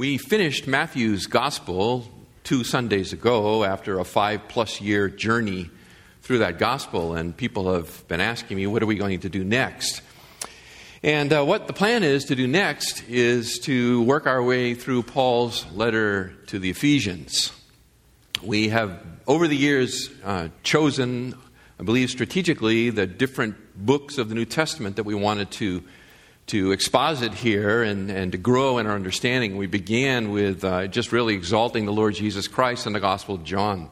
We finished Matthew's Gospel two Sundays ago after a five plus year journey through that Gospel, and people have been asking me, what are we going to do next? And uh, what the plan is to do next is to work our way through Paul's letter to the Ephesians. We have, over the years, uh, chosen, I believe strategically, the different books of the New Testament that we wanted to to exposit here and, and to grow in our understanding, we began with uh, just really exalting the Lord Jesus Christ in the Gospel of John.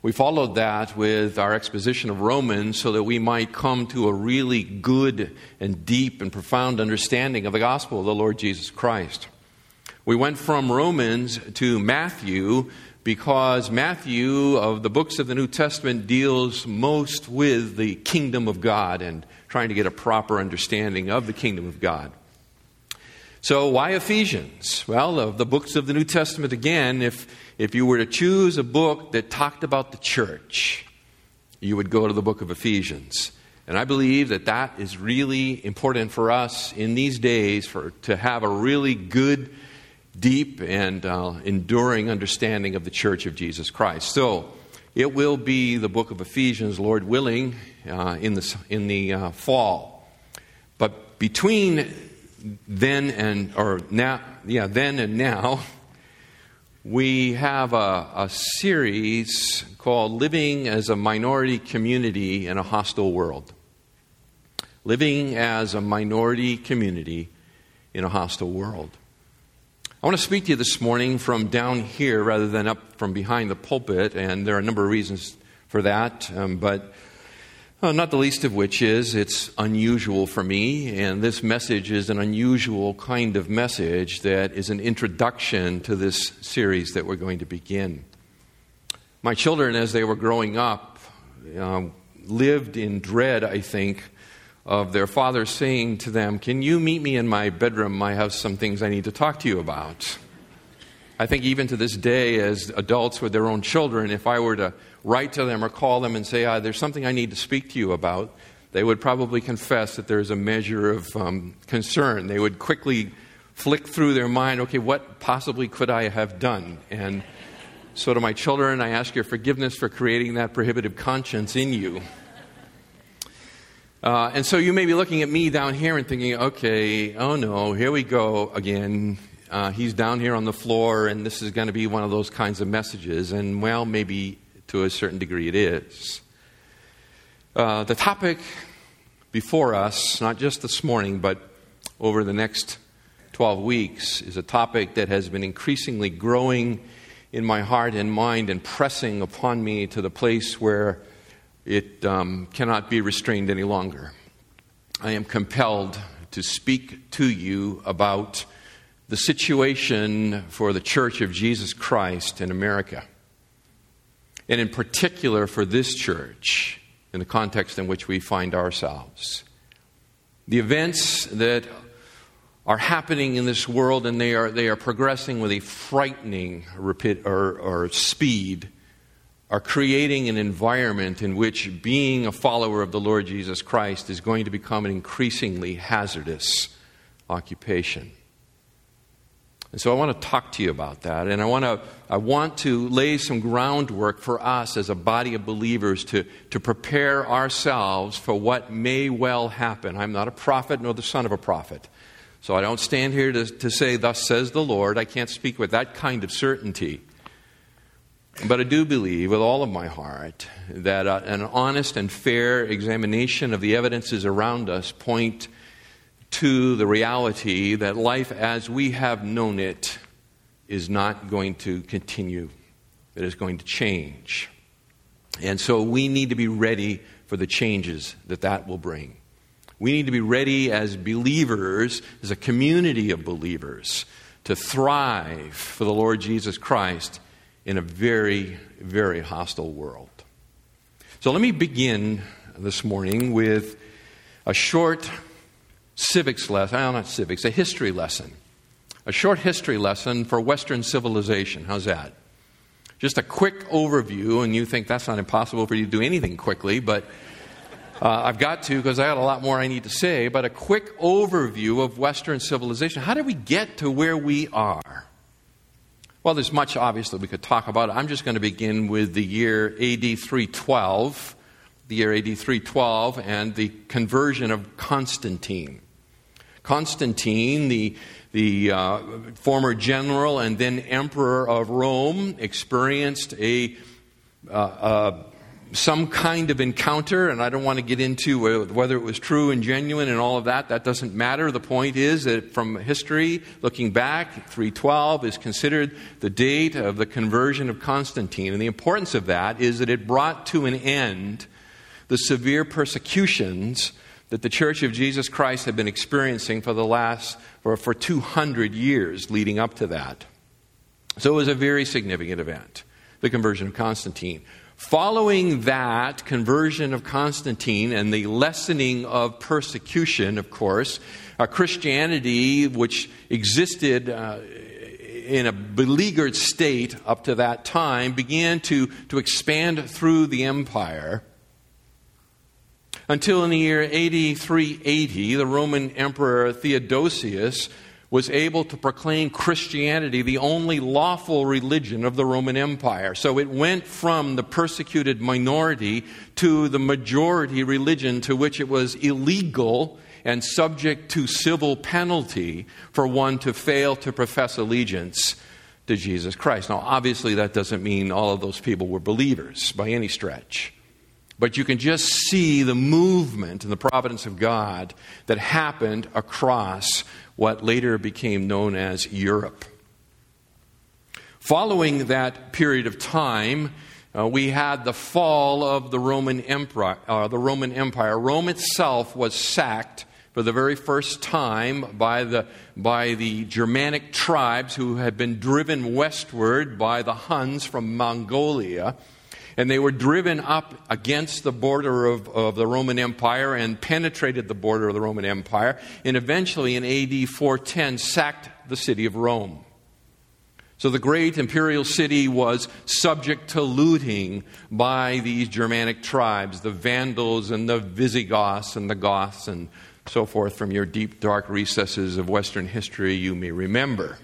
We followed that with our exposition of Romans so that we might come to a really good and deep and profound understanding of the gospel of the Lord Jesus Christ. We went from Romans to Matthew because Matthew, of the books of the New Testament, deals most with the kingdom of God and trying to get a proper understanding of the kingdom of God. So, why Ephesians? Well, of the books of the New Testament, again, if, if you were to choose a book that talked about the church, you would go to the book of Ephesians. And I believe that that is really important for us in these days for, to have a really good, deep, and uh, enduring understanding of the church of Jesus Christ. So, it will be the book of Ephesians, Lord willing, uh, in the, in the uh, fall. But between then and, or now, yeah, then and now, we have a, a series called Living as a Minority Community in a Hostile World. Living as a minority community in a hostile world. I want to speak to you this morning from down here rather than up from behind the pulpit, and there are a number of reasons for that, um, but uh, not the least of which is it's unusual for me, and this message is an unusual kind of message that is an introduction to this series that we're going to begin. My children, as they were growing up, um, lived in dread, I think, of their father saying to them, Can you meet me in my bedroom? I have some things I need to talk to you about. I think even to this day, as adults with their own children, if I were to write to them or call them and say, ah, There's something I need to speak to you about, they would probably confess that there's a measure of um, concern. They would quickly flick through their mind, okay, what possibly could I have done? And so to my children, I ask your forgiveness for creating that prohibitive conscience in you. Uh, and so you may be looking at me down here and thinking, okay, oh no, here we go again. Uh, he's down here on the floor, and this is going to be one of those kinds of messages. And well, maybe to a certain degree it is. Uh, the topic before us, not just this morning, but over the next 12 weeks, is a topic that has been increasingly growing in my heart and mind and pressing upon me to the place where it um, cannot be restrained any longer. I am compelled to speak to you about the situation for the Church of Jesus Christ in America. And in particular for this church, in the context in which we find ourselves. The events that are happening in this world, and they are, they are progressing with a frightening rapid, or, or speed are creating an environment in which being a follower of the Lord Jesus Christ is going to become an increasingly hazardous occupation. And so I want to talk to you about that. And I want to, I want to lay some groundwork for us as a body of believers to, to prepare ourselves for what may well happen. I'm not a prophet nor the son of a prophet. So I don't stand here to, to say, Thus says the Lord. I can't speak with that kind of certainty. But I do believe with all of my heart that uh, an honest and fair examination of the evidences around us point to the reality that life as we have known it is not going to continue, it is going to change. And so we need to be ready for the changes that that will bring. We need to be ready as believers, as a community of believers, to thrive for the Lord Jesus Christ in a very, very hostile world. So let me begin this morning with a short civics lesson, well, not civics, a history lesson. A short history lesson for Western civilization. How's that? Just a quick overview, and you think that's not impossible for you to do anything quickly, but uh, I've got to because I got a lot more I need to say. But a quick overview of Western civilization. How did we get to where we are? Well, there's much obviously we could talk about. I'm just going to begin with the year AD 312, the year AD 312, and the conversion of Constantine. Constantine, the, the uh, former general and then emperor of Rome, experienced a, uh, uh, some kind of encounter, and I don't want to get into whether it was true and genuine and all of that. That doesn't matter. The point is that from history, looking back, 312 is considered the date of the conversion of Constantine. And the importance of that is that it brought to an end the severe persecutions that the Church of Jesus Christ had been experiencing for the last, for, for 200 years leading up to that. So it was a very significant event, the conversion of Constantine. Following that conversion of Constantine and the lessening of persecution, of course, uh, Christianity, which existed uh, in a beleaguered state up to that time, began to, to expand through the empire. Until in the year 8380, the Roman Emperor Theodosius was able to proclaim Christianity the only lawful religion of the Roman Empire. So it went from the persecuted minority to the majority religion to which it was illegal and subject to civil penalty for one to fail to profess allegiance to Jesus Christ. Now, obviously, that doesn't mean all of those people were believers by any stretch. But you can just see the movement and the providence of God that happened across what later became known as Europe. Following that period of time, uh, we had the fall of the Roman Empire. Uh, the Roman Empire. Rome itself was sacked for the very first time by the, by the Germanic tribes who had been driven westward by the Huns from Mongolia. And they were driven up against the border of, of the Roman Empire and penetrated the border of the Roman Empire, and eventually in AD 410 sacked the city of Rome. So the great imperial city was subject to looting by these Germanic tribes, the Vandals and the Visigoths and the Goths and so forth from your deep, dark recesses of Western history you may remember.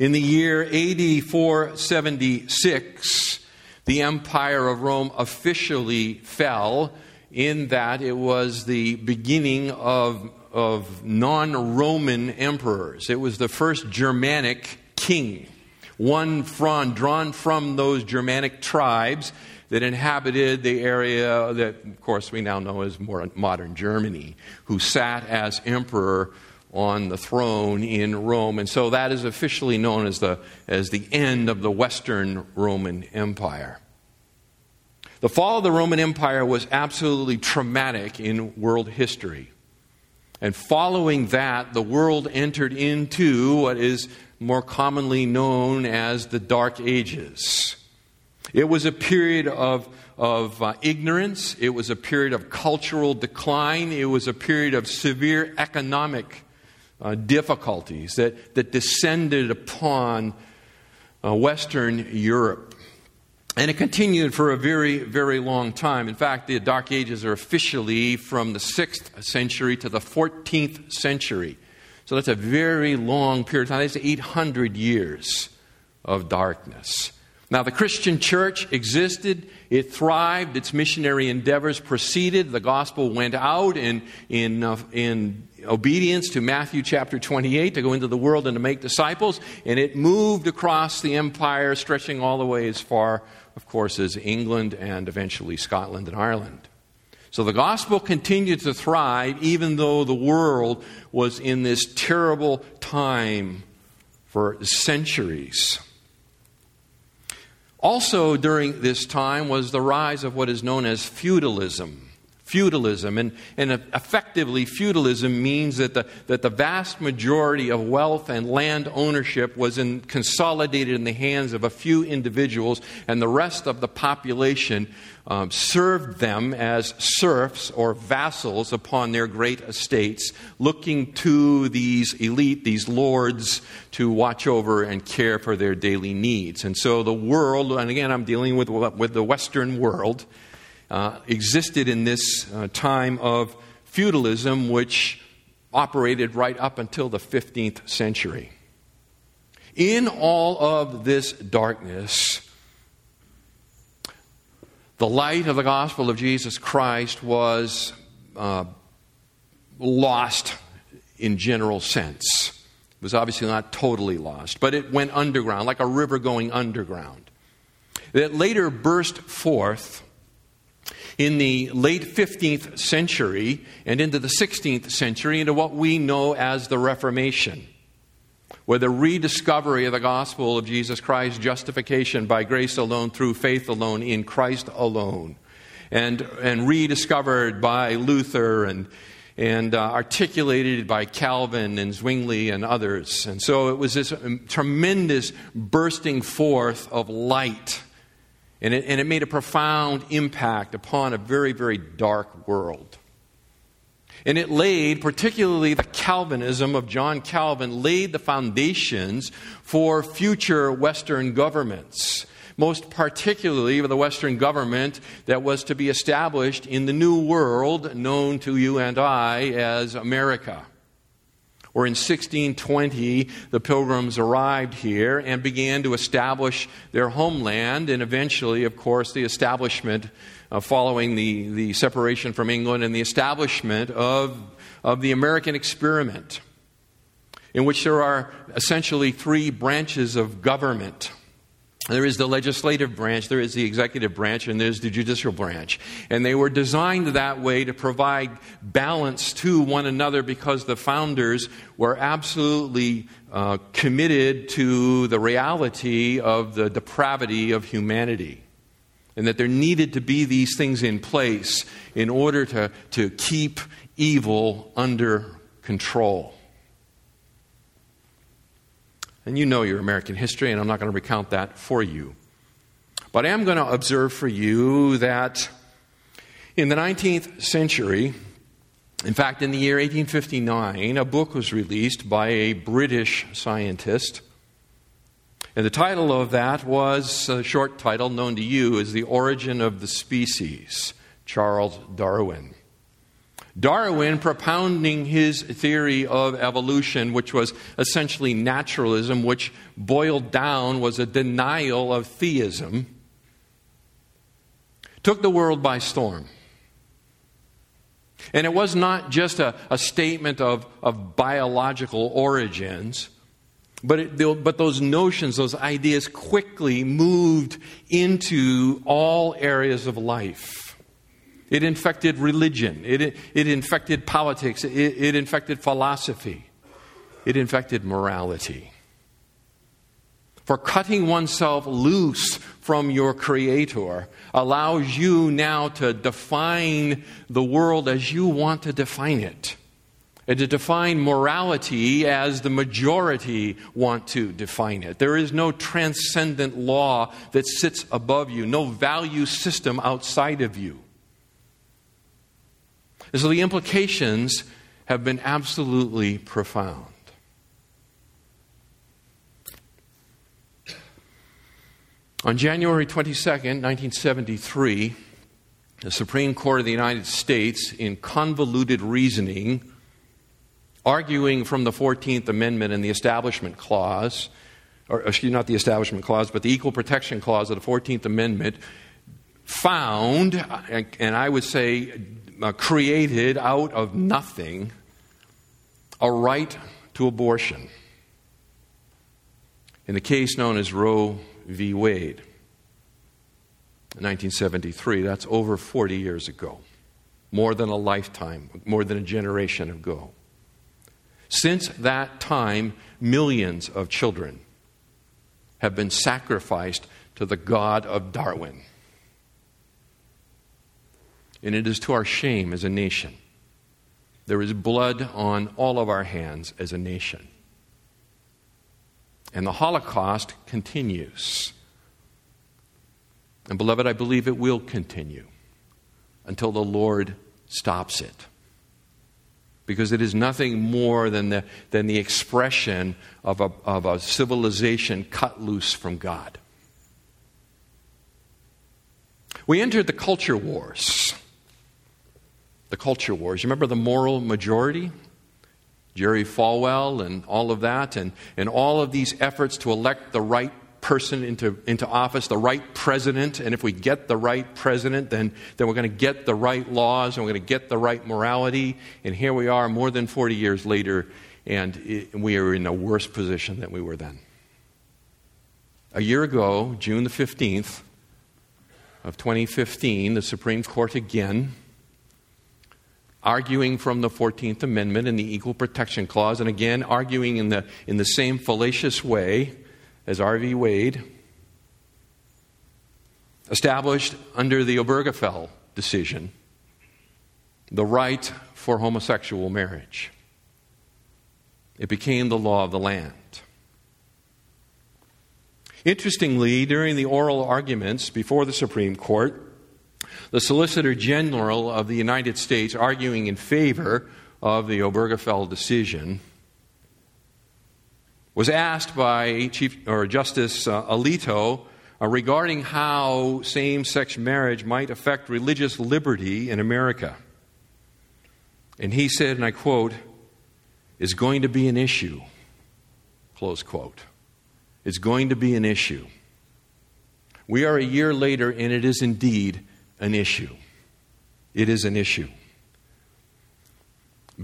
In the year AD 476, the empire of Rome officially fell in that it was the beginning of, of non Roman emperors. It was the first Germanic king, one from, drawn from those Germanic tribes that inhabited the area that, of course, we now know as more modern Germany, who sat as emperor on the throne in Rome. And so that is officially known as the, as the end of the Western Roman Empire. The fall of the Roman Empire was absolutely traumatic in world history. And following that, the world entered into what is more commonly known as the Dark Ages. It was a period of, of uh, ignorance, it was a period of cultural decline, it was a period of severe economic uh, difficulties that, that descended upon uh, Western Europe. And it continued for a very, very long time. In fact, the Dark Ages are officially from the 6th century to the 14th century. So that's a very long period of time. That's 800 years of darkness. Now, the Christian church existed, it thrived, its missionary endeavors proceeded, the gospel went out in, in, uh, in obedience to Matthew chapter 28 to go into the world and to make disciples, and it moved across the empire, stretching all the way as far, of course, as England and eventually Scotland and Ireland. So the gospel continued to thrive even though the world was in this terrible time for centuries. Also, during this time was the rise of what is known as feudalism. Feudalism, and, and effectively, feudalism means that the, that the vast majority of wealth and land ownership was in, consolidated in the hands of a few individuals, and the rest of the population um, served them as serfs or vassals upon their great estates, looking to these elite, these lords, to watch over and care for their daily needs. And so the world, and again, I'm dealing with, with the Western world, uh, existed in this uh, time of feudalism, which operated right up until the 15th century. In all of this darkness, the light of the gospel of Jesus Christ was uh, lost in general sense. It was obviously not totally lost, but it went underground, like a river going underground. That later burst forth in the late 15th century and into the 16th century into what we know as the Reformation where the rediscovery of the gospel of Jesus Christ, justification by grace alone, through faith alone, in Christ alone, and, and rediscovered by Luther and, and uh, articulated by Calvin and Zwingli and others. And so it was this tremendous bursting forth of light. And it, and it made a profound impact upon a very, very dark world. And it laid, particularly the Calvinism of John Calvin, laid the foundations for future Western governments. Most particularly the Western government that was to be established in the New World, known to you and I as America. Or in 1620, the pilgrims arrived here and began to establish their homeland, and eventually, of course, the establishment uh, following the, the separation from England and the establishment of, of the American experiment, in which there are essentially three branches of government. There is the legislative branch, there is the executive branch, and there's the judicial branch. And they were designed that way to provide balance to one another because the founders were absolutely uh, committed to the reality of the depravity of humanity and that there needed to be these things in place in order to, to keep evil under control. And you know your American history, and I'm not going to recount that for you. But I am going to observe for you that in the 19th century, in fact, in the year 1859, a book was released by a British scientist and the title of that was a short title known to you as The Origin of the Species, Charles Darwin. Darwin propounding his theory of evolution, which was essentially naturalism, which boiled down was a denial of theism, took the world by storm. And it was not just a, a statement of, of biological origins but, it, but those notions, those ideas quickly moved into all areas of life. It infected religion, it, it infected politics, it, it infected philosophy, it infected morality. For cutting oneself loose from your Creator allows you now to define the world as you want to define it and to define morality as the majority want to define it. There is no transcendent law that sits above you, no value system outside of you. And so the implications have been absolutely profound. On January 22nd, 1973, the Supreme Court of the United States, in convoluted reasoning, arguing from the 14th Amendment and the Establishment Clause, or excuse me, not the Establishment Clause, but the Equal Protection Clause of the 14th Amendment, found, and I would say uh, created out of nothing, a right to abortion. In the case known as Roe v. Wade, in 1973, that's over 40 years ago, more than a lifetime, more than a generation ago. Since that time, millions of children have been sacrificed to the God of Darwin. And it is to our shame as a nation. There is blood on all of our hands as a nation. And the Holocaust continues. And, beloved, I believe it will continue until the Lord stops it because it is nothing more than the, than the expression of a, of a civilization cut loose from God. We entered the culture wars. The culture wars. You remember the moral majority? Jerry Falwell and all of that, and, and all of these efforts to elect the right person into, into office, the right president. And if we get the right president, then, then we're going to get the right laws and we're going to get the right morality. And here we are more than 40 years later, and it, we are in a worse position than we were then. A year ago, June the 15th of 2015, the Supreme Court again arguing from the 14th Amendment and the Equal Protection Clause, and again arguing in the, in the same fallacious way as Roe v. Wade, established under the Obergefell decision the right for homosexual marriage. It became the law of the land. Interestingly, during the oral arguments before the Supreme Court, the Solicitor General of the United States, arguing in favor of the Obergefell decision, was asked by Chief or Justice uh, Alito uh, regarding how same-sex marriage might affect religious liberty in America. And he said, and I quote, is going to be an issue. Close quote. It's going to be an issue. We are a year later, and it is indeed an issue. It is an issue.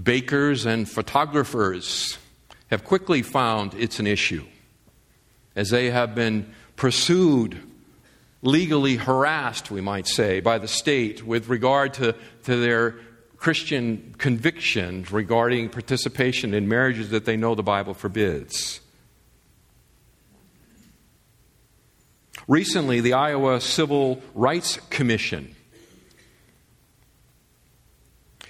Bakers and photographers have quickly found it's an issue as they have been pursued, legally harassed, we might say, by the state with regard to, to their Christian convictions regarding participation in marriages that they know the Bible forbids. Recently, the Iowa Civil Rights Commission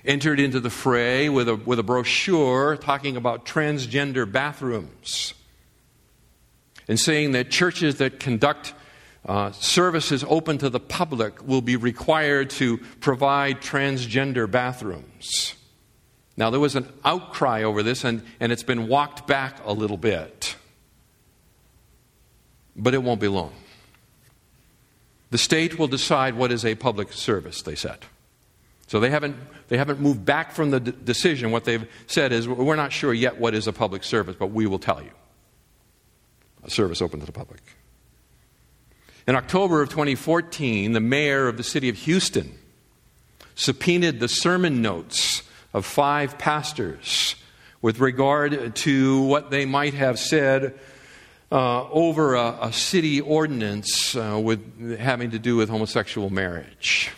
entered into the fray with a, with a brochure talking about transgender bathrooms and saying that churches that conduct uh, services open to the public will be required to provide transgender bathrooms. Now, there was an outcry over this, and, and it's been walked back a little bit. But it won't be long. The state will decide what is a public service, they said. So they haven't, they haven't moved back from the d- decision. What they've said is, we're not sure yet what is a public service, but we will tell you. A service open to the public. In October of 2014, the mayor of the city of Houston subpoenaed the sermon notes of five pastors with regard to what they might have said uh, over a, a, city ordinance uh, with having to do with homosexual marriage.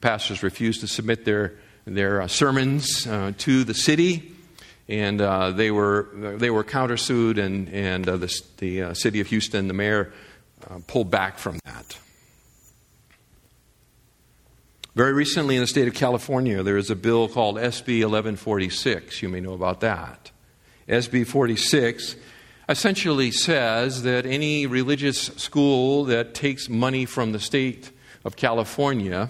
pastors refused to submit their their uh, sermons uh, to the city, and uh, they were they were countersued, and and uh, the, the city of Houston, the mayor, pulled back from that. Very recently, in the state of California, there is a bill called SB 1146. You may know about that. SB 46 essentially says that any religious school that takes money from the state of California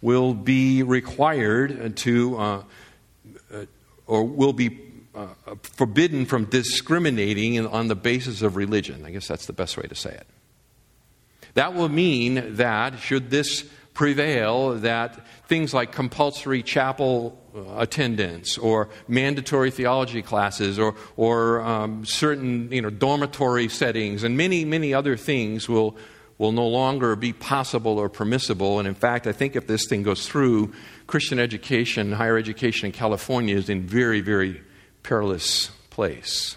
will be required to, uh, uh, or will be uh, forbidden from discriminating on the basis of religion. I guess that's the best way to say it. That will mean that, should this prevail, that things like compulsory chapel uh, attendance or mandatory theology classes or, or um, certain you know, dormitory settings and many, many other things will, will no longer be possible or permissible. And in fact, I think if this thing goes through, Christian education, higher education in California is in very, very perilous place.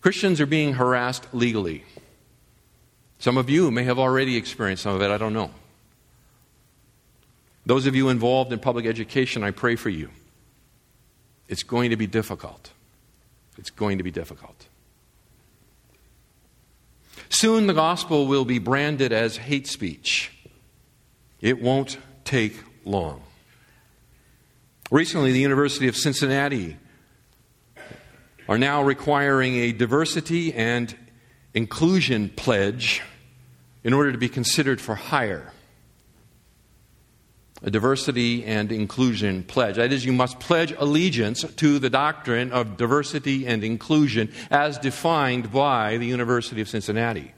Christians are being harassed legally. Some of you may have already experienced some of it, I don't know. Those of you involved in public education, I pray for you. It's going to be difficult. It's going to be difficult. Soon the gospel will be branded as hate speech. It won't take long. Recently, the University of Cincinnati are now requiring a diversity and inclusion pledge in order to be considered for hire a diversity and inclusion pledge. That is, you must pledge allegiance to the doctrine of diversity and inclusion as defined by the University of Cincinnati.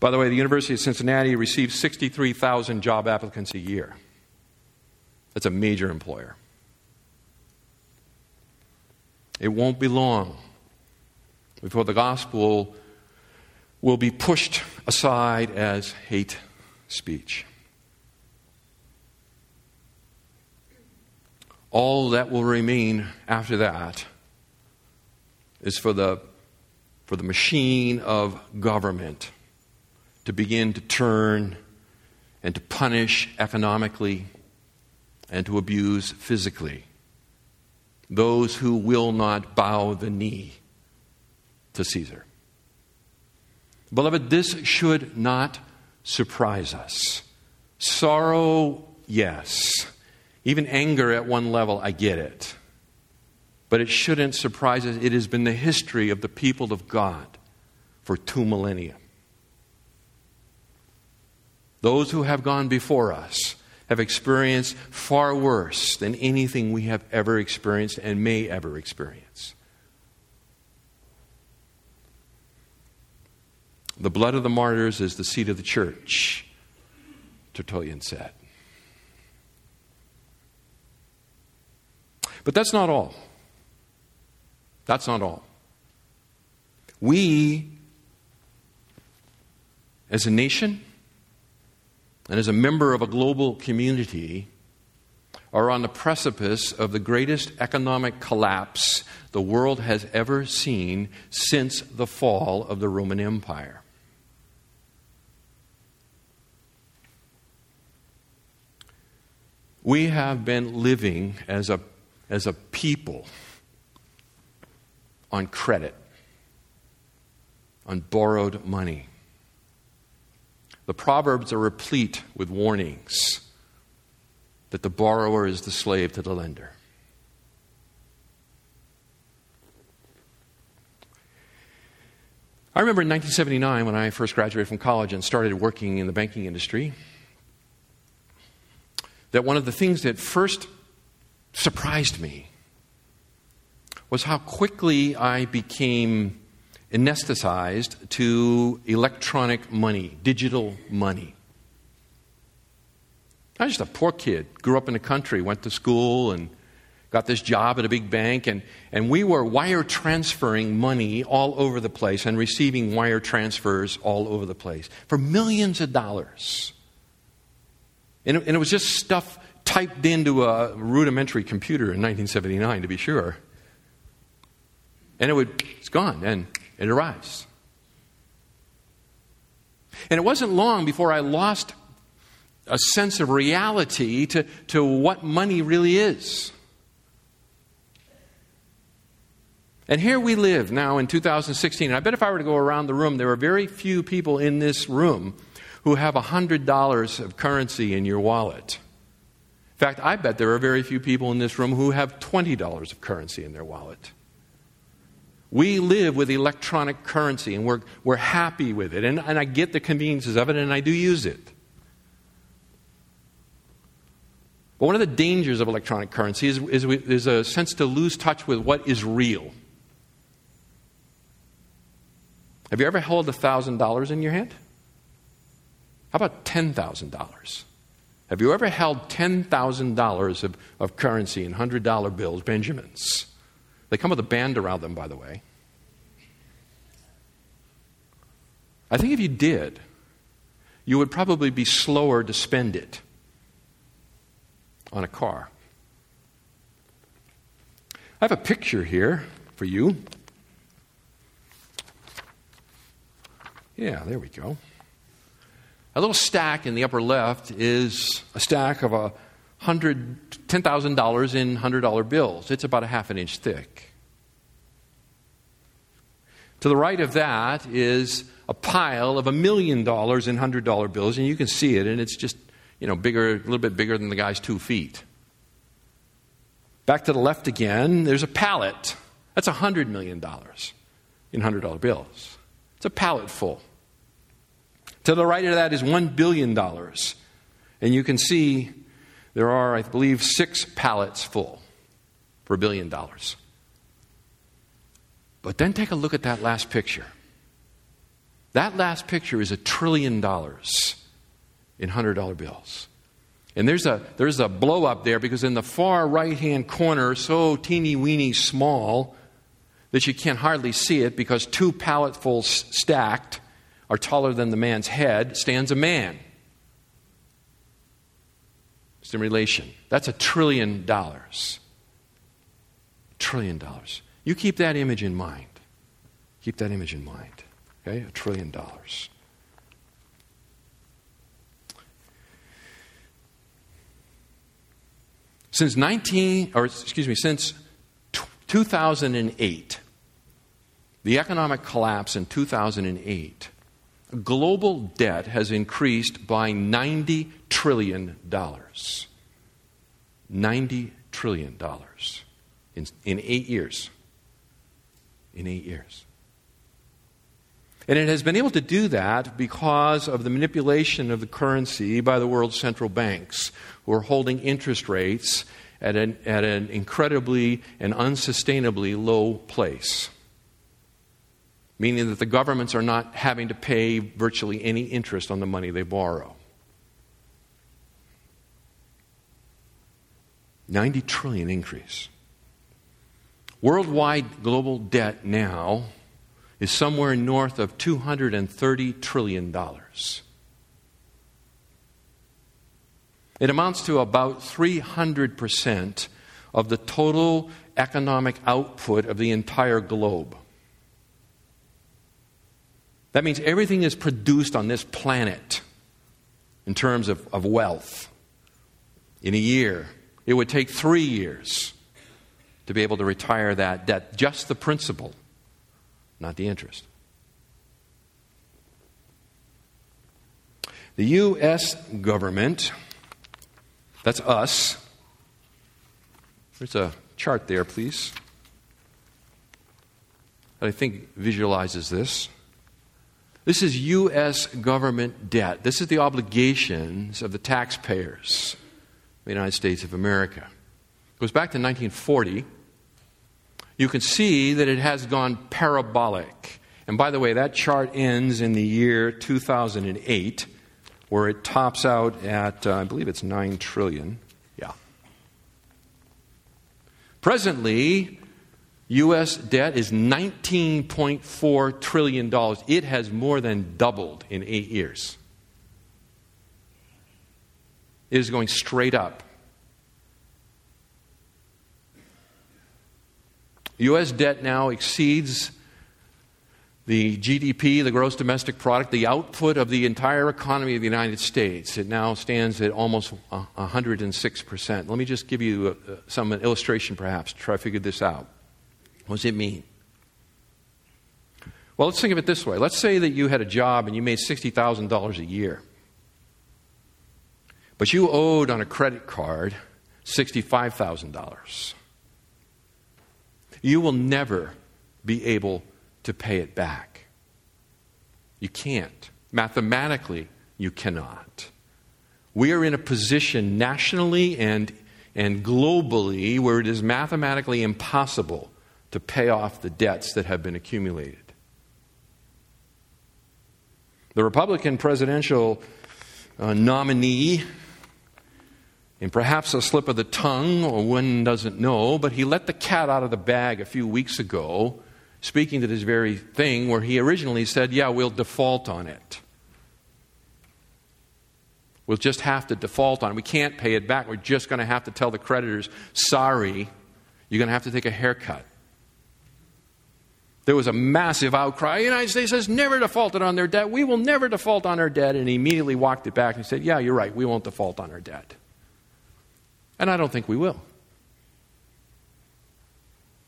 By the way, the University of Cincinnati receives 63,000 job applicants a year. That's a major employer. It won't be long before the gospel will be pushed aside as hate speech. All that will remain after that is for the, for the machine of government to begin to turn and to punish economically and to abuse physically those who will not bow the knee to Caesar. Beloved, this should not surprise us. Sorrow, yes. Even anger at one level, I get it. But it shouldn't surprise us. It has been the history of the people of God for two millennia. Those who have gone before us have experienced far worse than anything we have ever experienced and may ever experience. The blood of the martyrs is the seed of the church, Tertullian said. But that's not all. That's not all. We, as a nation and as a member of a global community, are on the precipice of the greatest economic collapse the world has ever seen since the fall of the Roman Empire. We have been living as a, as a people on credit, on borrowed money. The Proverbs are replete with warnings that the borrower is the slave to the lender. I remember in 1979 when I first graduated from college and started working in the banking industry that one of the things that first surprised me was how quickly I became anesthetized to electronic money, digital money. I was just a poor kid, grew up in the country, went to school, and got this job at a big bank, and, and we were wire transferring money all over the place and receiving wire transfers all over the place for millions of dollars. And it, and it was just stuff typed into a rudimentary computer in 1979, to be sure. And it would, it's gone, and it arrives. And it wasn't long before I lost a sense of reality to, to what money really is. And here we live now in 2016. And I bet if I were to go around the room, there are very few people in this room who have $100 of currency in your wallet. In fact, I bet there are very few people in this room who have $20 of currency in their wallet. We live with electronic currency and we're, we're happy with it. And, and I get the conveniences of it and I do use it. But one of the dangers of electronic currency is, is, is a sense to lose touch with what is real. Have you ever held $1,000 in your hand? How about $10,000? Have you ever held $10,000 of, of currency in $100 bills, Benjamins? They come with a band around them, by the way. I think if you did, you would probably be slower to spend it on a car. I have a picture here for you. Yeah, there we go. A little stack in the upper left is a stack of a hundred, $10,000 in $100 bills. It's about a half an inch thick. To the right of that is a pile of a million dollars in $100 bills, and you can see it, and it's just, you know, bigger, a little bit bigger than the guy's two feet. Back to the left again, there's a pallet. That's $100 million in $100 bills. It's a pallet full. To the right of that is $1 billion. And you can see there are, I believe, six pallets full for a billion dollars. But then take a look at that last picture. That last picture is a trillion dollars in $100 bills. And there's a, there's a blow up there because in the far right hand corner, so teeny weeny small that you can hardly see it because two palletfuls stacked are taller than the man's head, stands a man. Relation. That's a trillion dollars. Trillion dollars. You keep that image in mind. Keep that image in mind. Okay? A trillion dollars. Since 19, or excuse me, since 2008, the economic collapse in 2008, global debt has increased by $90 trillion. $90 trillion in, in eight years. In eight years. And it has been able to do that because of the manipulation of the currency by the world's central banks, who are holding interest rates at an, at an incredibly and unsustainably low place. Meaning that the governments are not having to pay virtually any interest on the money they borrow. 90 trillion increase. Worldwide global debt now is somewhere north of $230 trillion. It amounts to about 300% of the total economic output of the entire globe. That means everything is produced on this planet in terms of, of wealth in a year. It would take three years to be able to retire that debt, just the principal, not the interest. The U.S. government that's us. There's a chart there, please, that I think visualizes this. This is U.S. government debt. This is the obligations of the taxpayers of the United States of America. It goes back to 1940. You can see that it has gone parabolic. And by the way, that chart ends in the year 2008 where it tops out at, uh, I believe it's 9 trillion. Yeah. Presently, U.S. debt is $19.4 trillion. It has more than doubled in eight years. It is going straight up. U.S. debt now exceeds the GDP, the gross domestic product, the output of the entire economy of the United States. It now stands at almost 106%. Let me just give you uh, some illustration, perhaps, to try to figure this out. What does it mean? Well, let's think of it this way. Let's say that you had a job and you made $60,000 a year, but you owed on a credit card $65,000. You will never be able to pay it back. You can't. Mathematically, you cannot. We are in a position nationally and, and globally where it is mathematically impossible to pay off the debts that have been accumulated. The Republican presidential uh, nominee, in perhaps a slip of the tongue, or one doesn't know, but he let the cat out of the bag a few weeks ago speaking to this very thing where he originally said, Yeah, we'll default on it. We'll just have to default on it. We can't pay it back. We're just going to have to tell the creditors, Sorry, you're going to have to take a haircut. There was a massive outcry. The United States has never defaulted on their debt. We will never default on our debt. And he immediately walked it back and said, Yeah, you're right. We won't default on our debt. And I don't think we will.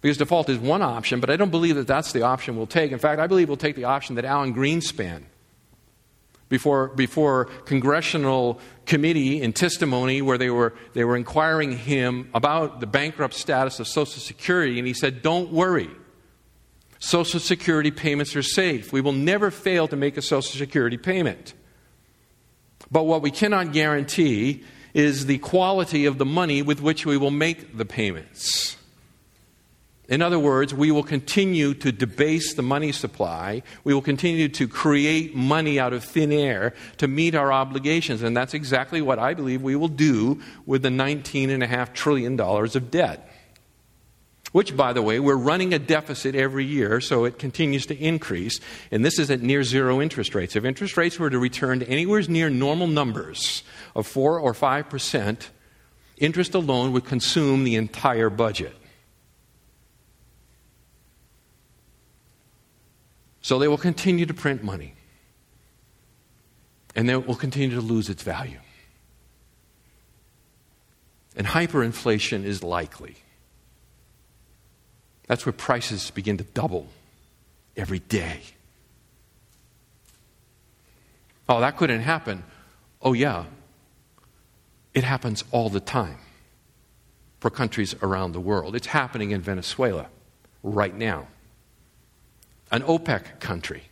Because default is one option, but I don't believe that that's the option we'll take. In fact, I believe we'll take the option that Alan Greenspan, before, before congressional committee in testimony where they were, they were inquiring him about the bankrupt status of Social Security, and he said, Don't worry. Social Security payments are safe. We will never fail to make a Social Security payment. But what we cannot guarantee is the quality of the money with which we will make the payments. In other words, we will continue to debase the money supply. We will continue to create money out of thin air to meet our obligations. And that's exactly what I believe we will do with the $19.5 trillion of debt. Which, by the way, we're running a deficit every year, so it continues to increase. And this is at near zero interest rates. If interest rates were to return to anywhere near normal numbers of 4 or 5%, interest alone would consume the entire budget. So they will continue to print money. And it will continue to lose its value. And hyperinflation is likely. That's where prices begin to double every day. Oh, that couldn't happen. Oh, yeah. It happens all the time for countries around the world. It's happening in Venezuela right now an OPEC country,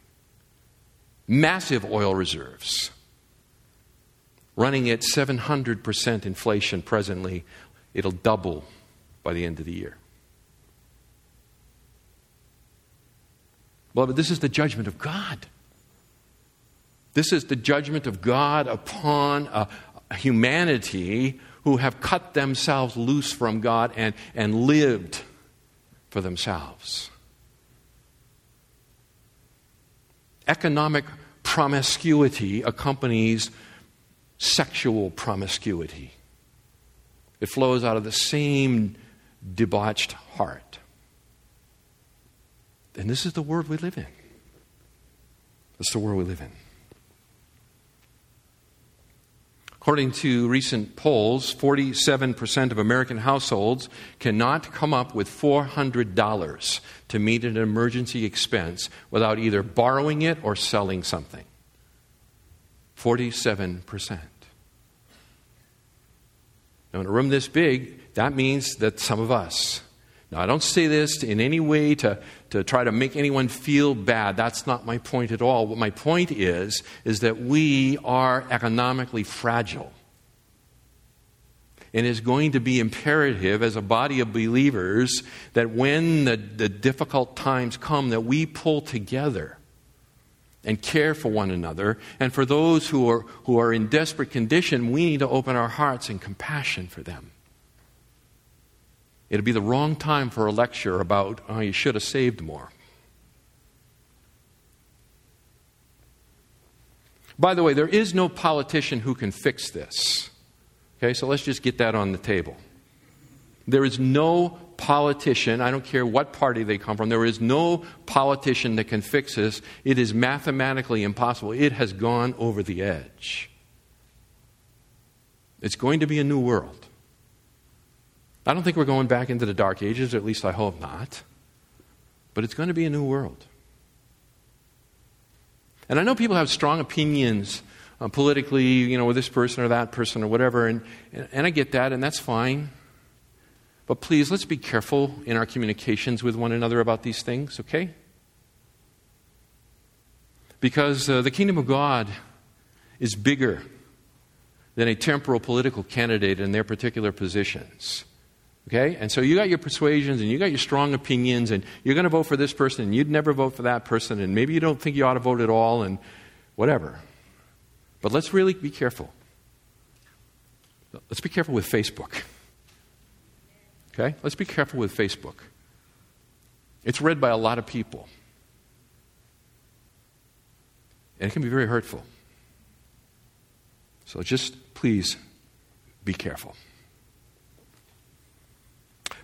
massive oil reserves, running at 700% inflation presently. It'll double by the end of the year. Beloved, this is the judgment of God. This is the judgment of God upon a, a humanity who have cut themselves loose from God and, and lived for themselves. economic promiscuity accompanies sexual promiscuity. It flows out of the same debauched heart. And this is the world we live in. This is the world we live in. According to recent polls, 47% of American households cannot come up with $400 to meet an emergency expense without either borrowing it or selling something. 47%. Now, in a room this big, that means that some of us, now I don't say this in any way to, to try to make anyone feel bad. That's not my point at all. What my point is, is that we are economically fragile. And it's going to be imperative as a body of believers that when the, the difficult times come, that we pull together and care for one another. And for those who are, who are in desperate condition, we need to open our hearts in compassion for them. It'd be the wrong time for a lecture about, oh, you should have saved more. By the way, there is no politician who can fix this. Okay, so let's just get that on the table. There is no politician, I don't care what party they come from, there is no politician that can fix this. It is mathematically impossible. It has gone over the edge. It's going to be a new world. I don't think we're going back into the dark ages, or at least I hope not. But it's going to be a new world. And I know people have strong opinions uh, politically, you know, with this person or that person or whatever, and, and, and I get that, and that's fine. But please, let's be careful in our communications with one another about these things, okay? Because uh, the kingdom of God is bigger than a temporal political candidate in their particular positions. Okay? And so you got your persuasions and you got your strong opinions and you're going to vote for this person and you'd never vote for that person and maybe you don't think you ought to vote at all and whatever. But let's really be careful. Let's be careful with Facebook. Okay? Let's be careful with Facebook. It's read by a lot of people. And it can be very hurtful. So just please be careful.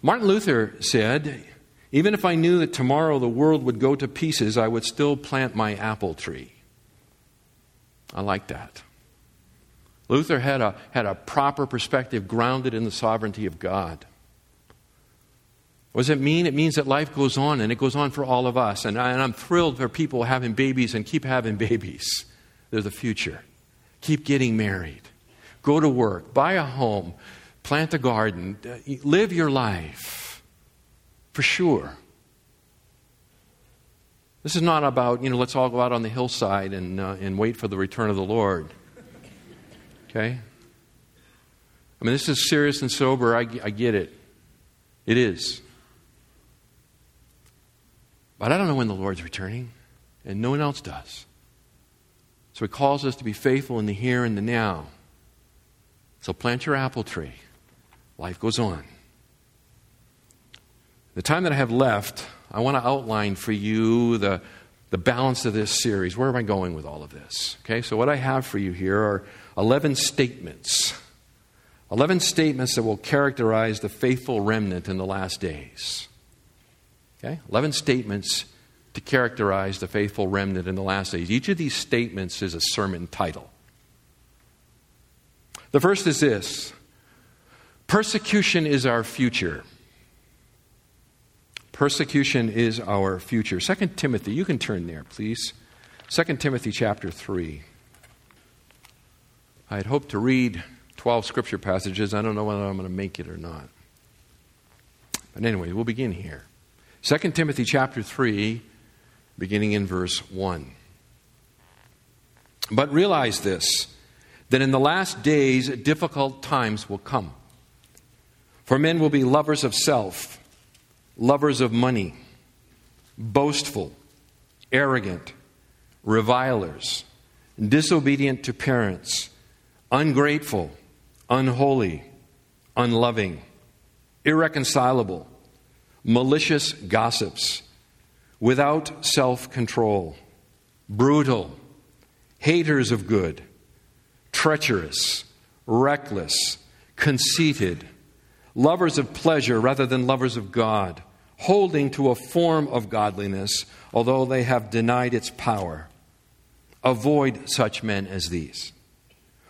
Martin Luther said, Even if I knew that tomorrow the world would go to pieces, I would still plant my apple tree. I like that. Luther had a, had a proper perspective grounded in the sovereignty of God. What does it mean? It means that life goes on and it goes on for all of us. And, I, and I'm thrilled for people having babies and keep having babies. They're the future. Keep getting married. Go to work. Buy a home plant a garden, live your life for sure. This is not about, you know, let's all go out on the hillside and, uh, and wait for the return of the Lord. Okay? I mean, this is serious and sober. I, I get it. It is. But I don't know when the Lord's returning, and no one else does. So he calls us to be faithful in the here and the now. So plant your apple tree. Life goes on. The time that I have left, I want to outline for you the, the balance of this series. Where am I going with all of this? Okay, so what I have for you here are 11 statements. 11 statements that will characterize the faithful remnant in the last days. Okay, 11 statements to characterize the faithful remnant in the last days. Each of these statements is a sermon title. The first is this Persecution is our future. Persecution is our future. 2 Timothy, you can turn there, please. 2 Timothy chapter 3. I had hoped to read 12 scripture passages. I don't know whether I'm going to make it or not. But anyway, we'll begin here. 2 Timothy chapter 3, beginning in verse 1. But realize this that in the last days difficult times will come. For men will be lovers of self, lovers of money, boastful, arrogant, revilers, disobedient to parents, ungrateful, unholy, unloving, irreconcilable, malicious gossips, without self control, brutal, haters of good, treacherous, reckless, conceited lovers of pleasure rather than lovers of God, holding to a form of godliness, although they have denied its power. Avoid such men as these.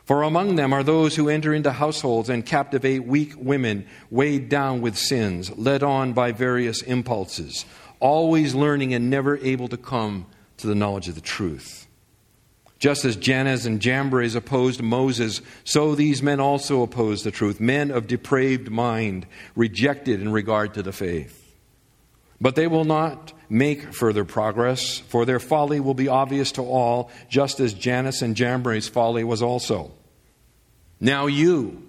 For among them are those who enter into households and captivate weak women, weighed down with sins, led on by various impulses, always learning and never able to come to the knowledge of the truth. Just as Jannes and Jambres opposed Moses, so these men also opposed the truth, men of depraved mind, rejected in regard to the faith. But they will not make further progress, for their folly will be obvious to all, just as Jannes and Jambres' folly was also. Now you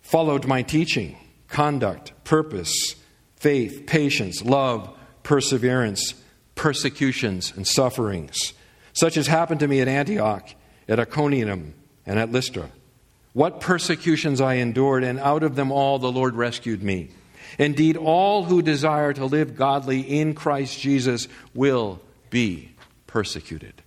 followed my teaching, conduct, purpose, faith, patience, love, perseverance, persecutions, and sufferings such as happened to me at Antioch, at Iconium, and at Lystra. What persecutions I endured, and out of them all the Lord rescued me. Indeed, all who desire to live godly in Christ Jesus will be persecuted.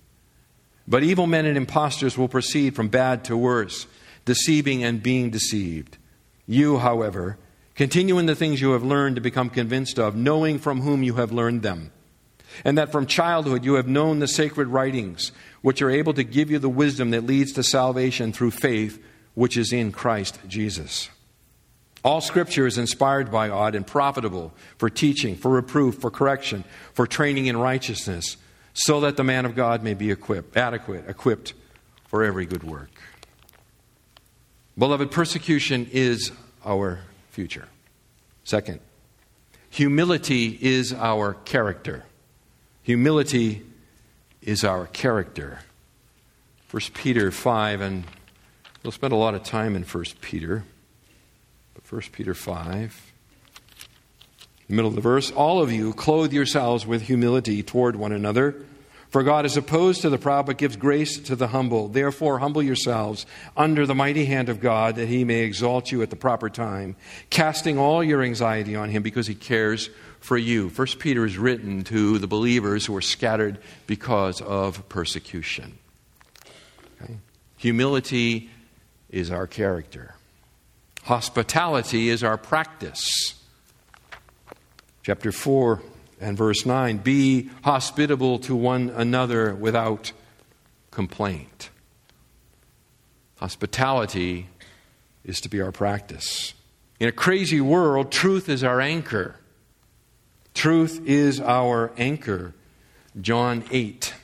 But evil men and impostors will proceed from bad to worse, deceiving and being deceived. You, however, continue in the things you have learned to become convinced of, knowing from whom you have learned them and that from childhood you have known the sacred writings, which are able to give you the wisdom that leads to salvation through faith, which is in Christ Jesus. All scripture is inspired by God and profitable for teaching, for reproof, for correction, for training in righteousness, so that the man of God may be equipped, adequate, equipped for every good work. Beloved, persecution is our future. Second, humility is our character. Humility is our character. 1 Peter 5, and we'll spend a lot of time in 1 Peter. But 1 Peter 5, the middle of the verse, all of you clothe yourselves with humility toward one another. For God is opposed to the proud, but gives grace to the humble. Therefore, humble yourselves under the mighty hand of God, that he may exalt you at the proper time, casting all your anxiety on him, because he cares for you. First Peter is written to the believers who are scattered because of persecution. Okay? Humility is our character. Hospitality is our practice. Chapter 4 and verse 9 Be hospitable to one another without complaint. Hospitality is to be our practice. In a crazy world, truth is our anchor. Truth is our anchor. John 8.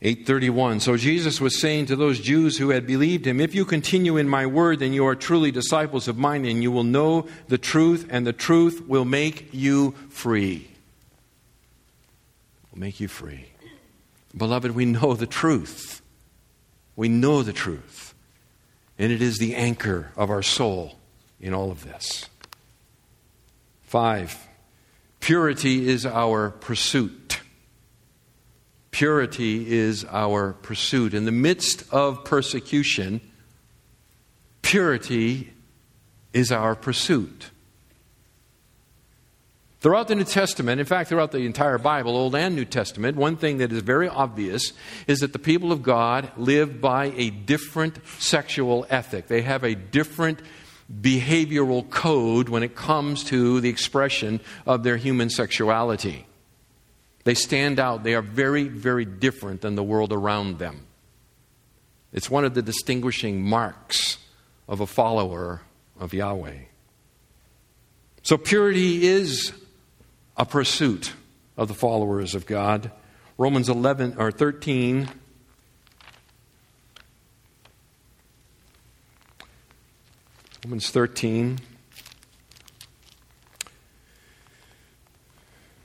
831. So Jesus was saying to those Jews who had believed him, If you continue in my word, then you are truly disciples of mine, and you will know the truth, and the truth will make you free. Will make you free. Beloved, we know the truth. We know the truth. And it is the anchor of our soul in all of this. Five, Purity is our pursuit. Purity is our pursuit. In the midst of persecution, purity is our pursuit. Throughout the New Testament, in fact, throughout the entire Bible, Old and New Testament, one thing that is very obvious is that the people of God live by a different sexual ethic. They have a different behavioral code when it comes to the expression of their human sexuality. They stand out. They are very, very different than the world around them. It's one of the distinguishing marks of a follower of Yahweh. So, purity is a pursuit of the followers of God. Romans 11 or 13 Romans 13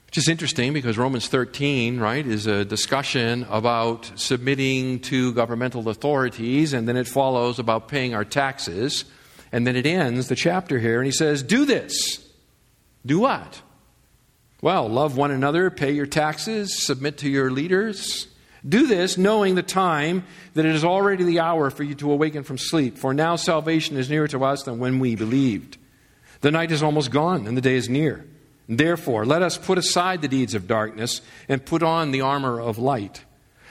Which is interesting because Romans 13, right, is a discussion about submitting to governmental authorities, and then it follows about paying our taxes. And then it ends the chapter here, and he says, Do this. Do what? Well, love one another, pay your taxes, submit to your leaders. Do this knowing the time that it is already the hour for you to awaken from sleep. For now salvation is nearer to us than when we believed. The night is almost gone and the day is near. Therefore, let us put aside the deeds of darkness and put on the armor of light.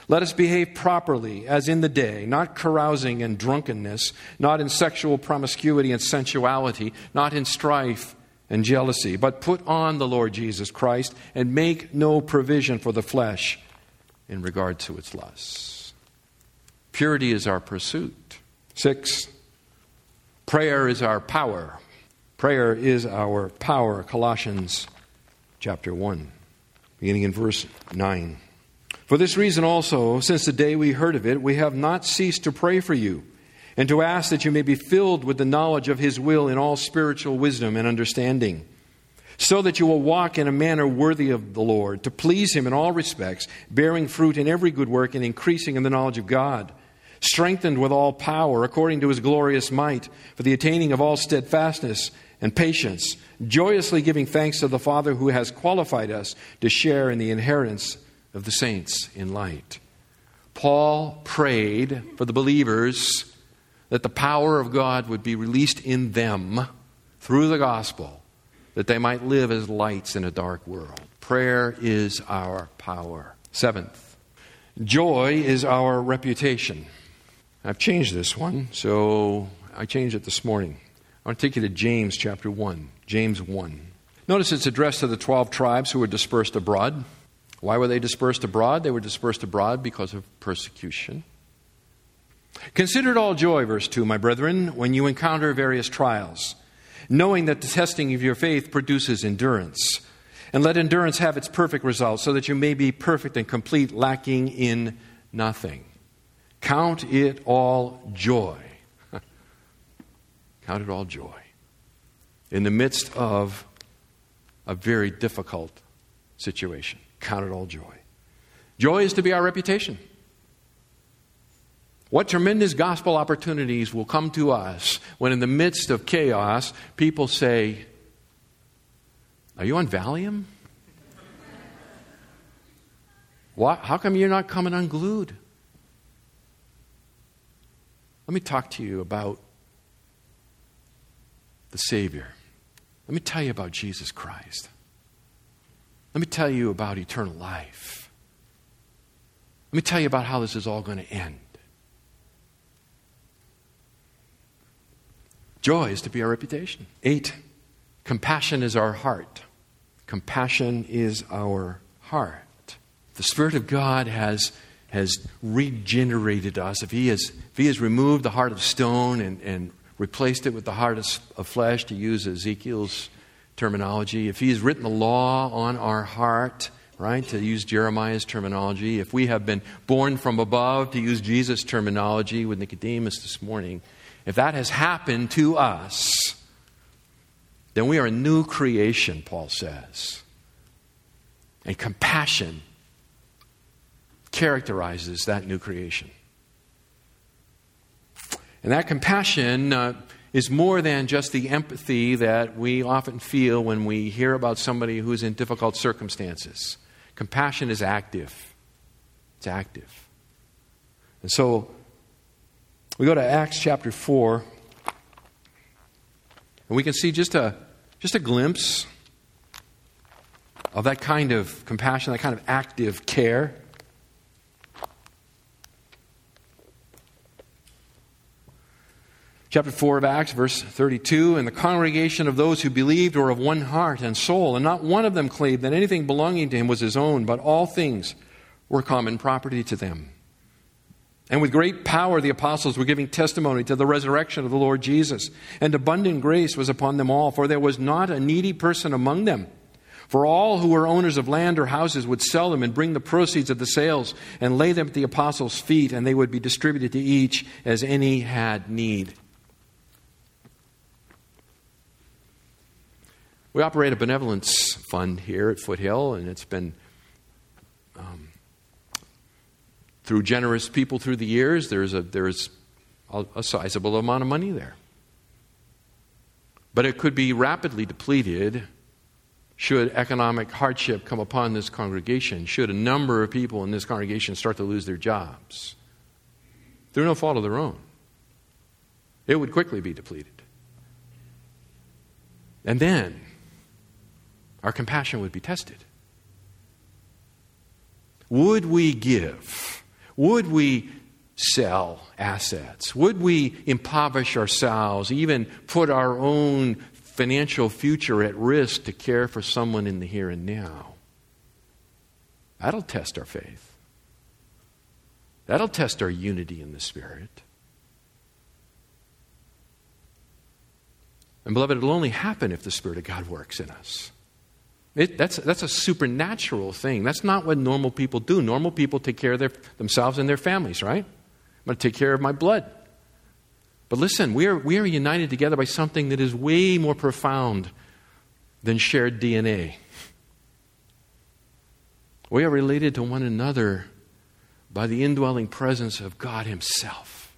Let us behave properly as in the day, not carousing and drunkenness, not in sexual promiscuity and sensuality, not in strife and jealousy, but put on the Lord Jesus Christ and make no provision for the flesh in regard to its lusts. Purity is our pursuit. Six, prayer is our power. Prayer is our power. Colossians chapter 1, beginning in verse 9. For this reason also, since the day we heard of it, we have not ceased to pray for you and to ask that you may be filled with the knowledge of His will in all spiritual wisdom and understanding, so that you will walk in a manner worthy of the Lord, to please Him in all respects, bearing fruit in every good work and increasing in the knowledge of God, strengthened with all power according to His glorious might, for the attaining of all steadfastness and patience, joyously giving thanks to the Father who has qualified us to share in the inheritance of the saints in light. Paul prayed for the believers that the power of God would be released in them through the gospel, that they might live as lights in a dark world. Prayer is our power. Seventh, joy is our reputation. I've changed this one, so I changed it this morning. I want to take you to James chapter 1. James 1. Notice it's addressed to the 12 tribes who were dispersed abroad. Why were they dispersed abroad? They were dispersed abroad because of persecution. Consider it all joy, verse 2, my brethren, when you encounter various trials, knowing that the testing of your faith produces endurance. And let endurance have its perfect result, so that you may be perfect and complete, lacking in nothing. Count it all joy. Count it all joy. In the midst of a very difficult situation, count it all joy. Joy is to be our reputation. What tremendous gospel opportunities will come to us when, in the midst of chaos, people say, Are you on Valium? How come you're not coming unglued? Let me talk to you about the Savior. Let me tell you about Jesus Christ. Let me tell you about eternal life. Let me tell you about how this is all going to end. Joy is to be our reputation. Eight, compassion is our heart. Compassion is our heart. The Spirit of God has, has regenerated us. If he, has, if he has removed the heart of stone and, and replaced it with the heart of, of flesh, to use Ezekiel's terminology, if He has written the law on our heart, right, to use Jeremiah's terminology, if we have been born from above, to use Jesus' terminology with Nicodemus this morning, if that has happened to us, then we are a new creation, Paul says. And compassion characterizes that new creation. And that compassion uh, is more than just the empathy that we often feel when we hear about somebody who's in difficult circumstances. Compassion is active. It's active. And so we go to Acts chapter 4, and we can see just a, just a glimpse of that kind of compassion, that kind of active care. Chapter 4 of Acts, verse 32 And the congregation of those who believed were of one heart and soul, and not one of them claimed that anything belonging to him was his own, but all things were common property to them. And with great power, the apostles were giving testimony to the resurrection of the Lord Jesus. And abundant grace was upon them all, for there was not a needy person among them. For all who were owners of land or houses would sell them and bring the proceeds of the sales and lay them at the apostles' feet, and they would be distributed to each as any had need. We operate a benevolence fund here at Foothill, and it's been um, through generous people through the years. There's a there's a, a sizable amount of money there, but it could be rapidly depleted should economic hardship come upon this congregation. Should a number of people in this congregation start to lose their jobs through no fault of their own, it would quickly be depleted. And then our compassion would be tested. Would we give? Would we sell assets? Would we impoverish ourselves, even put our own financial future at risk to care for someone in the here and now? That'll test our faith. That'll test our unity in the Spirit. And, beloved, it'll only happen if the Spirit of God works in us. It, that's, that's a supernatural thing. That's not what normal people do. Normal people take care of their, themselves and their families, right? I'm going to take care of my blood. But listen, we are, we are united together by something that is way more profound than shared DNA. We are related to one another by the indwelling presence of God Himself.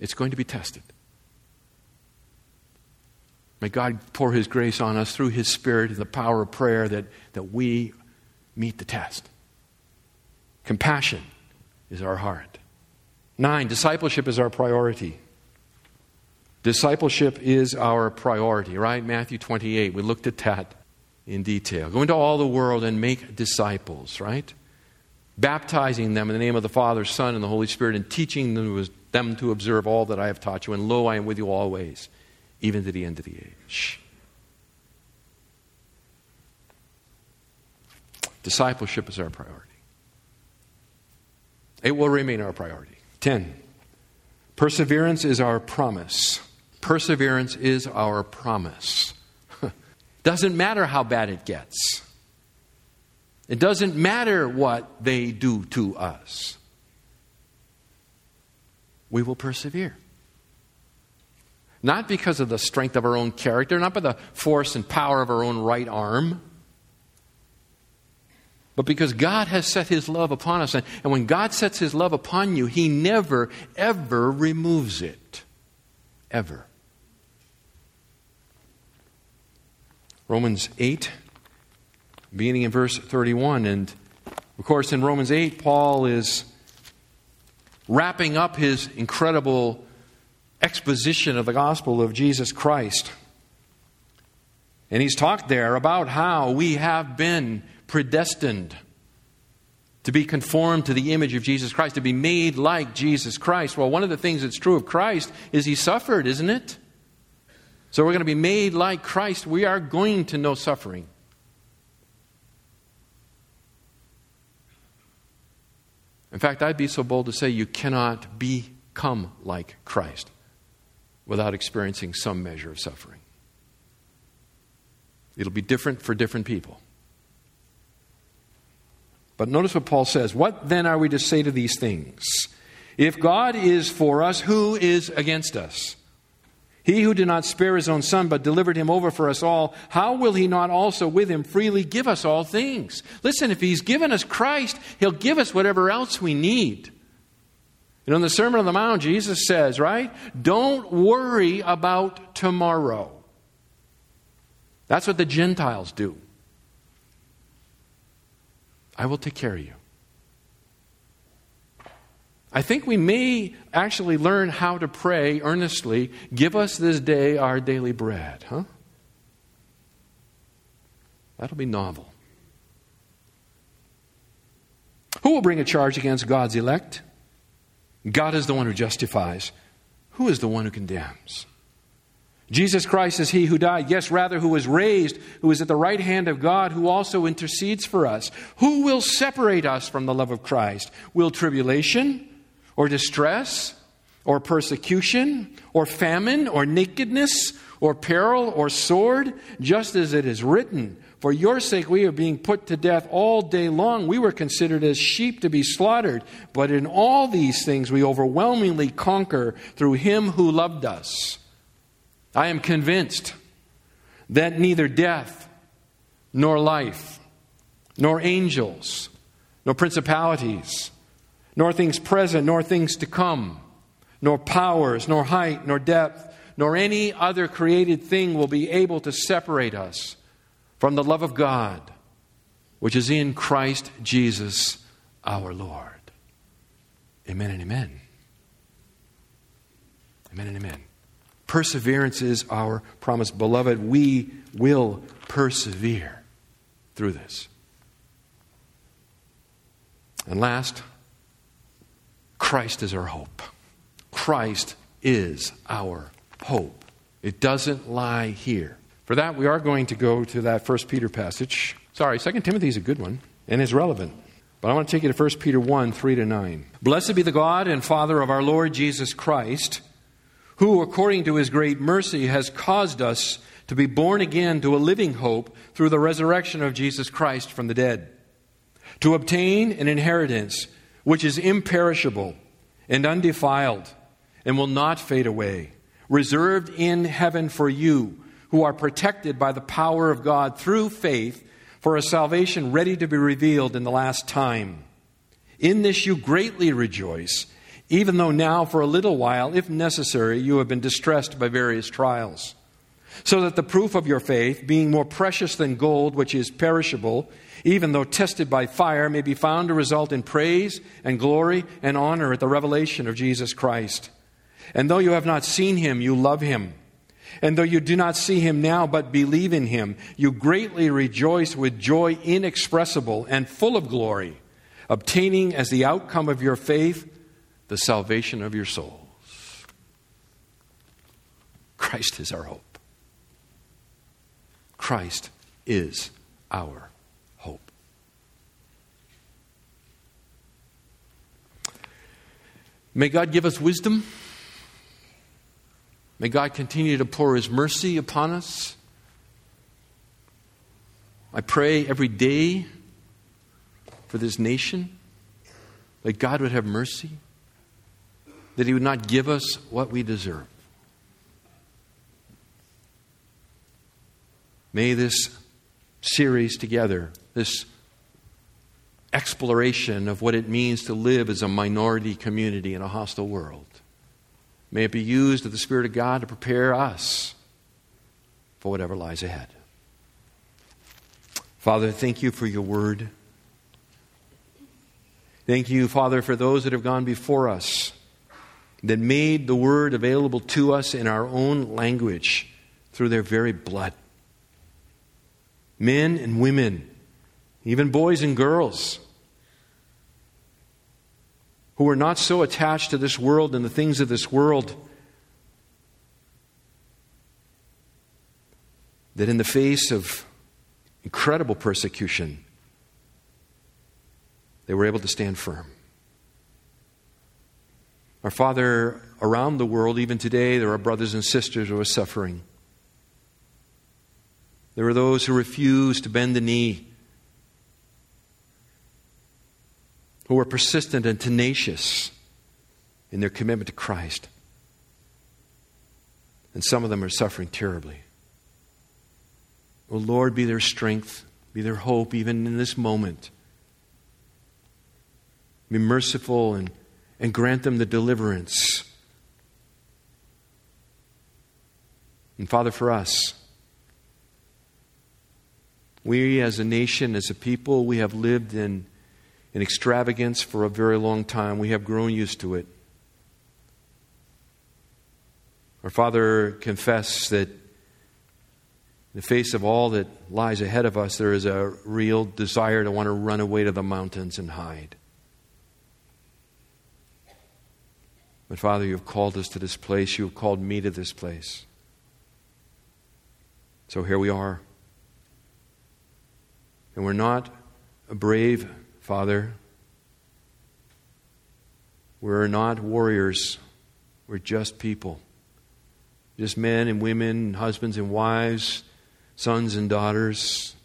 It's going to be tested. May God pour His grace on us through His Spirit and the power of prayer that, that we meet the test. Compassion is our heart. Nine, discipleship is our priority. Discipleship is our priority, right? Matthew 28, we looked at that in detail. Go into all the world and make disciples, right? Baptizing them in the name of the Father, Son, and the Holy Spirit, and teaching them to observe all that I have taught you. And lo, I am with you always even to the end of the age. Discipleship is our priority. It will remain our priority. 10. Perseverance is our promise. Perseverance is our promise. Doesn't matter how bad it gets. It doesn't matter what they do to us. We will persevere. Not because of the strength of our own character, not by the force and power of our own right arm, but because God has set His love upon us. And, and when God sets His love upon you, He never, ever removes it. Ever. Romans 8, beginning in verse 31. And of course, in Romans 8, Paul is wrapping up his incredible exposition of the gospel of Jesus Christ. And he's talked there about how we have been predestined to be conformed to the image of Jesus Christ, to be made like Jesus Christ. Well, one of the things that's true of Christ is he suffered, isn't it? So we're going to be made like Christ. We are going to know suffering. In fact, I'd be so bold to say you cannot become like Christ without experiencing some measure of suffering. It'll be different for different people. But notice what Paul says. What then are we to say to these things? If God is for us, who is against us? He who did not spare his own son, but delivered him over for us all, how will he not also with him freely give us all things? Listen, if he's given us Christ, he'll give us whatever else we need. Know, in the Sermon on the Mount, Jesus says, right? Don't worry about tomorrow. That's what the Gentiles do. I will take care of you. I think we may actually learn how to pray earnestly give us this day our daily bread, huh? That'll be novel. Who will bring a charge against God's elect? God is the one who justifies. Who is the one who condemns? Jesus Christ is he who died, yes, rather, who was raised, who is at the right hand of God, who also intercedes for us. Who will separate us from the love of Christ? Will tribulation, or distress, or persecution, or famine, or nakedness, or peril, or sword? Just as it is written, for your sake, we are being put to death all day long. We were considered as sheep to be slaughtered. But in all these things, we overwhelmingly conquer through him who loved us. I am convinced that neither death, nor life, nor angels, nor principalities, nor things present, nor things to come, nor powers, nor height, nor depth, nor any other created thing will be able to separate us from the love of God, which is in Christ Jesus our Lord. Amen and amen. Amen and amen. Perseverance is our promise. Beloved, we will persevere through this. And last, Christ is our hope. Christ is our hope. It doesn't lie here. For that, we are going to go to that First Peter passage. Sorry, Second Timothy is a good one and is relevant. But I want to take you to 1 Peter 1 3 to 9. Blessed be the God and Father of our Lord Jesus Christ, who, according to his great mercy, has caused us to be born again to a living hope through the resurrection of Jesus Christ from the dead, to obtain an inheritance which is imperishable and undefiled and will not fade away, reserved in heaven for you who are protected by the power of God through faith for a salvation ready to be revealed in the last time. In this you greatly rejoice, even though now for a little while, if necessary, you have been distressed by various trials. So that the proof of your faith, being more precious than gold, which is perishable, even though tested by fire, may be found to result in praise and glory and honor at the revelation of Jesus Christ. And though you have not seen him, you love him. And though you do not see him now, but believe in him, you greatly rejoice with joy inexpressible and full of glory, obtaining as the outcome of your faith the salvation of your souls. Christ is our hope. Christ is our hope. May God give us wisdom. May God continue to pour His mercy upon us. I pray every day for this nation that God would have mercy, that He would not give us what we deserve. May this series together, this exploration of what it means to live as a minority community in a hostile world, May it be used of the Spirit of God to prepare us for whatever lies ahead. Father, thank you for your word. Thank you, Father, for those that have gone before us that made the word available to us in our own language through their very blood. Men and women, even boys and girls who are not so attached to this world and the things of this world that in the face of incredible persecution, they were able to stand firm. Our Father, around the world, even today, there are brothers and sisters who are suffering. There are those who refuse to bend the knee who are persistent and tenacious in their commitment to Christ. And some of them are suffering terribly. Oh Lord, be their strength, be their hope, even in this moment. Be merciful and, and grant them the deliverance. And Father, for us, we as a nation, as a people, we have lived in, in extravagance for a very long time. We have grown used to it. Our Father, confesses that in the face of all that lies ahead of us, there is a real desire to want to run away to the mountains and hide. But Father, you have called us to this place. You have called me to this place. So here we are. And we're not a brave, Father. We're not warriors. We're just people. Just men and women, husbands and wives, sons and daughters,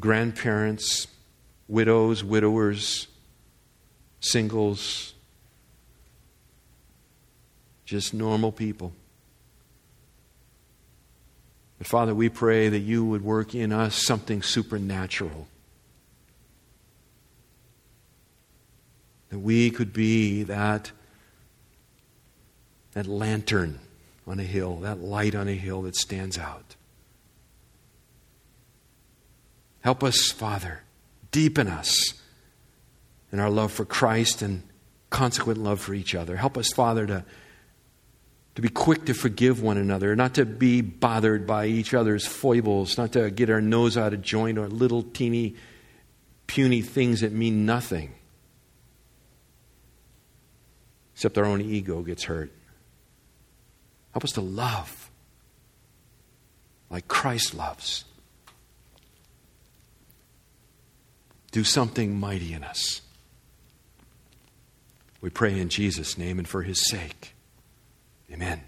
grandparents, widows, widowers, singles, just normal people. But Father, we pray that you would work in us something supernatural. That we could be that, that lantern on a hill, that light on a hill that stands out. Help us, Father. Deepen us in our love for Christ and consequent love for each other. Help us, Father, to to be quick to forgive one another, not to be bothered by each other's foibles, not to get our nose out of joint or little teeny puny things that mean nothing. Except our own ego gets hurt. Help us to love like Christ loves. Do something mighty in us. We pray in Jesus' name and for his sake. Amen.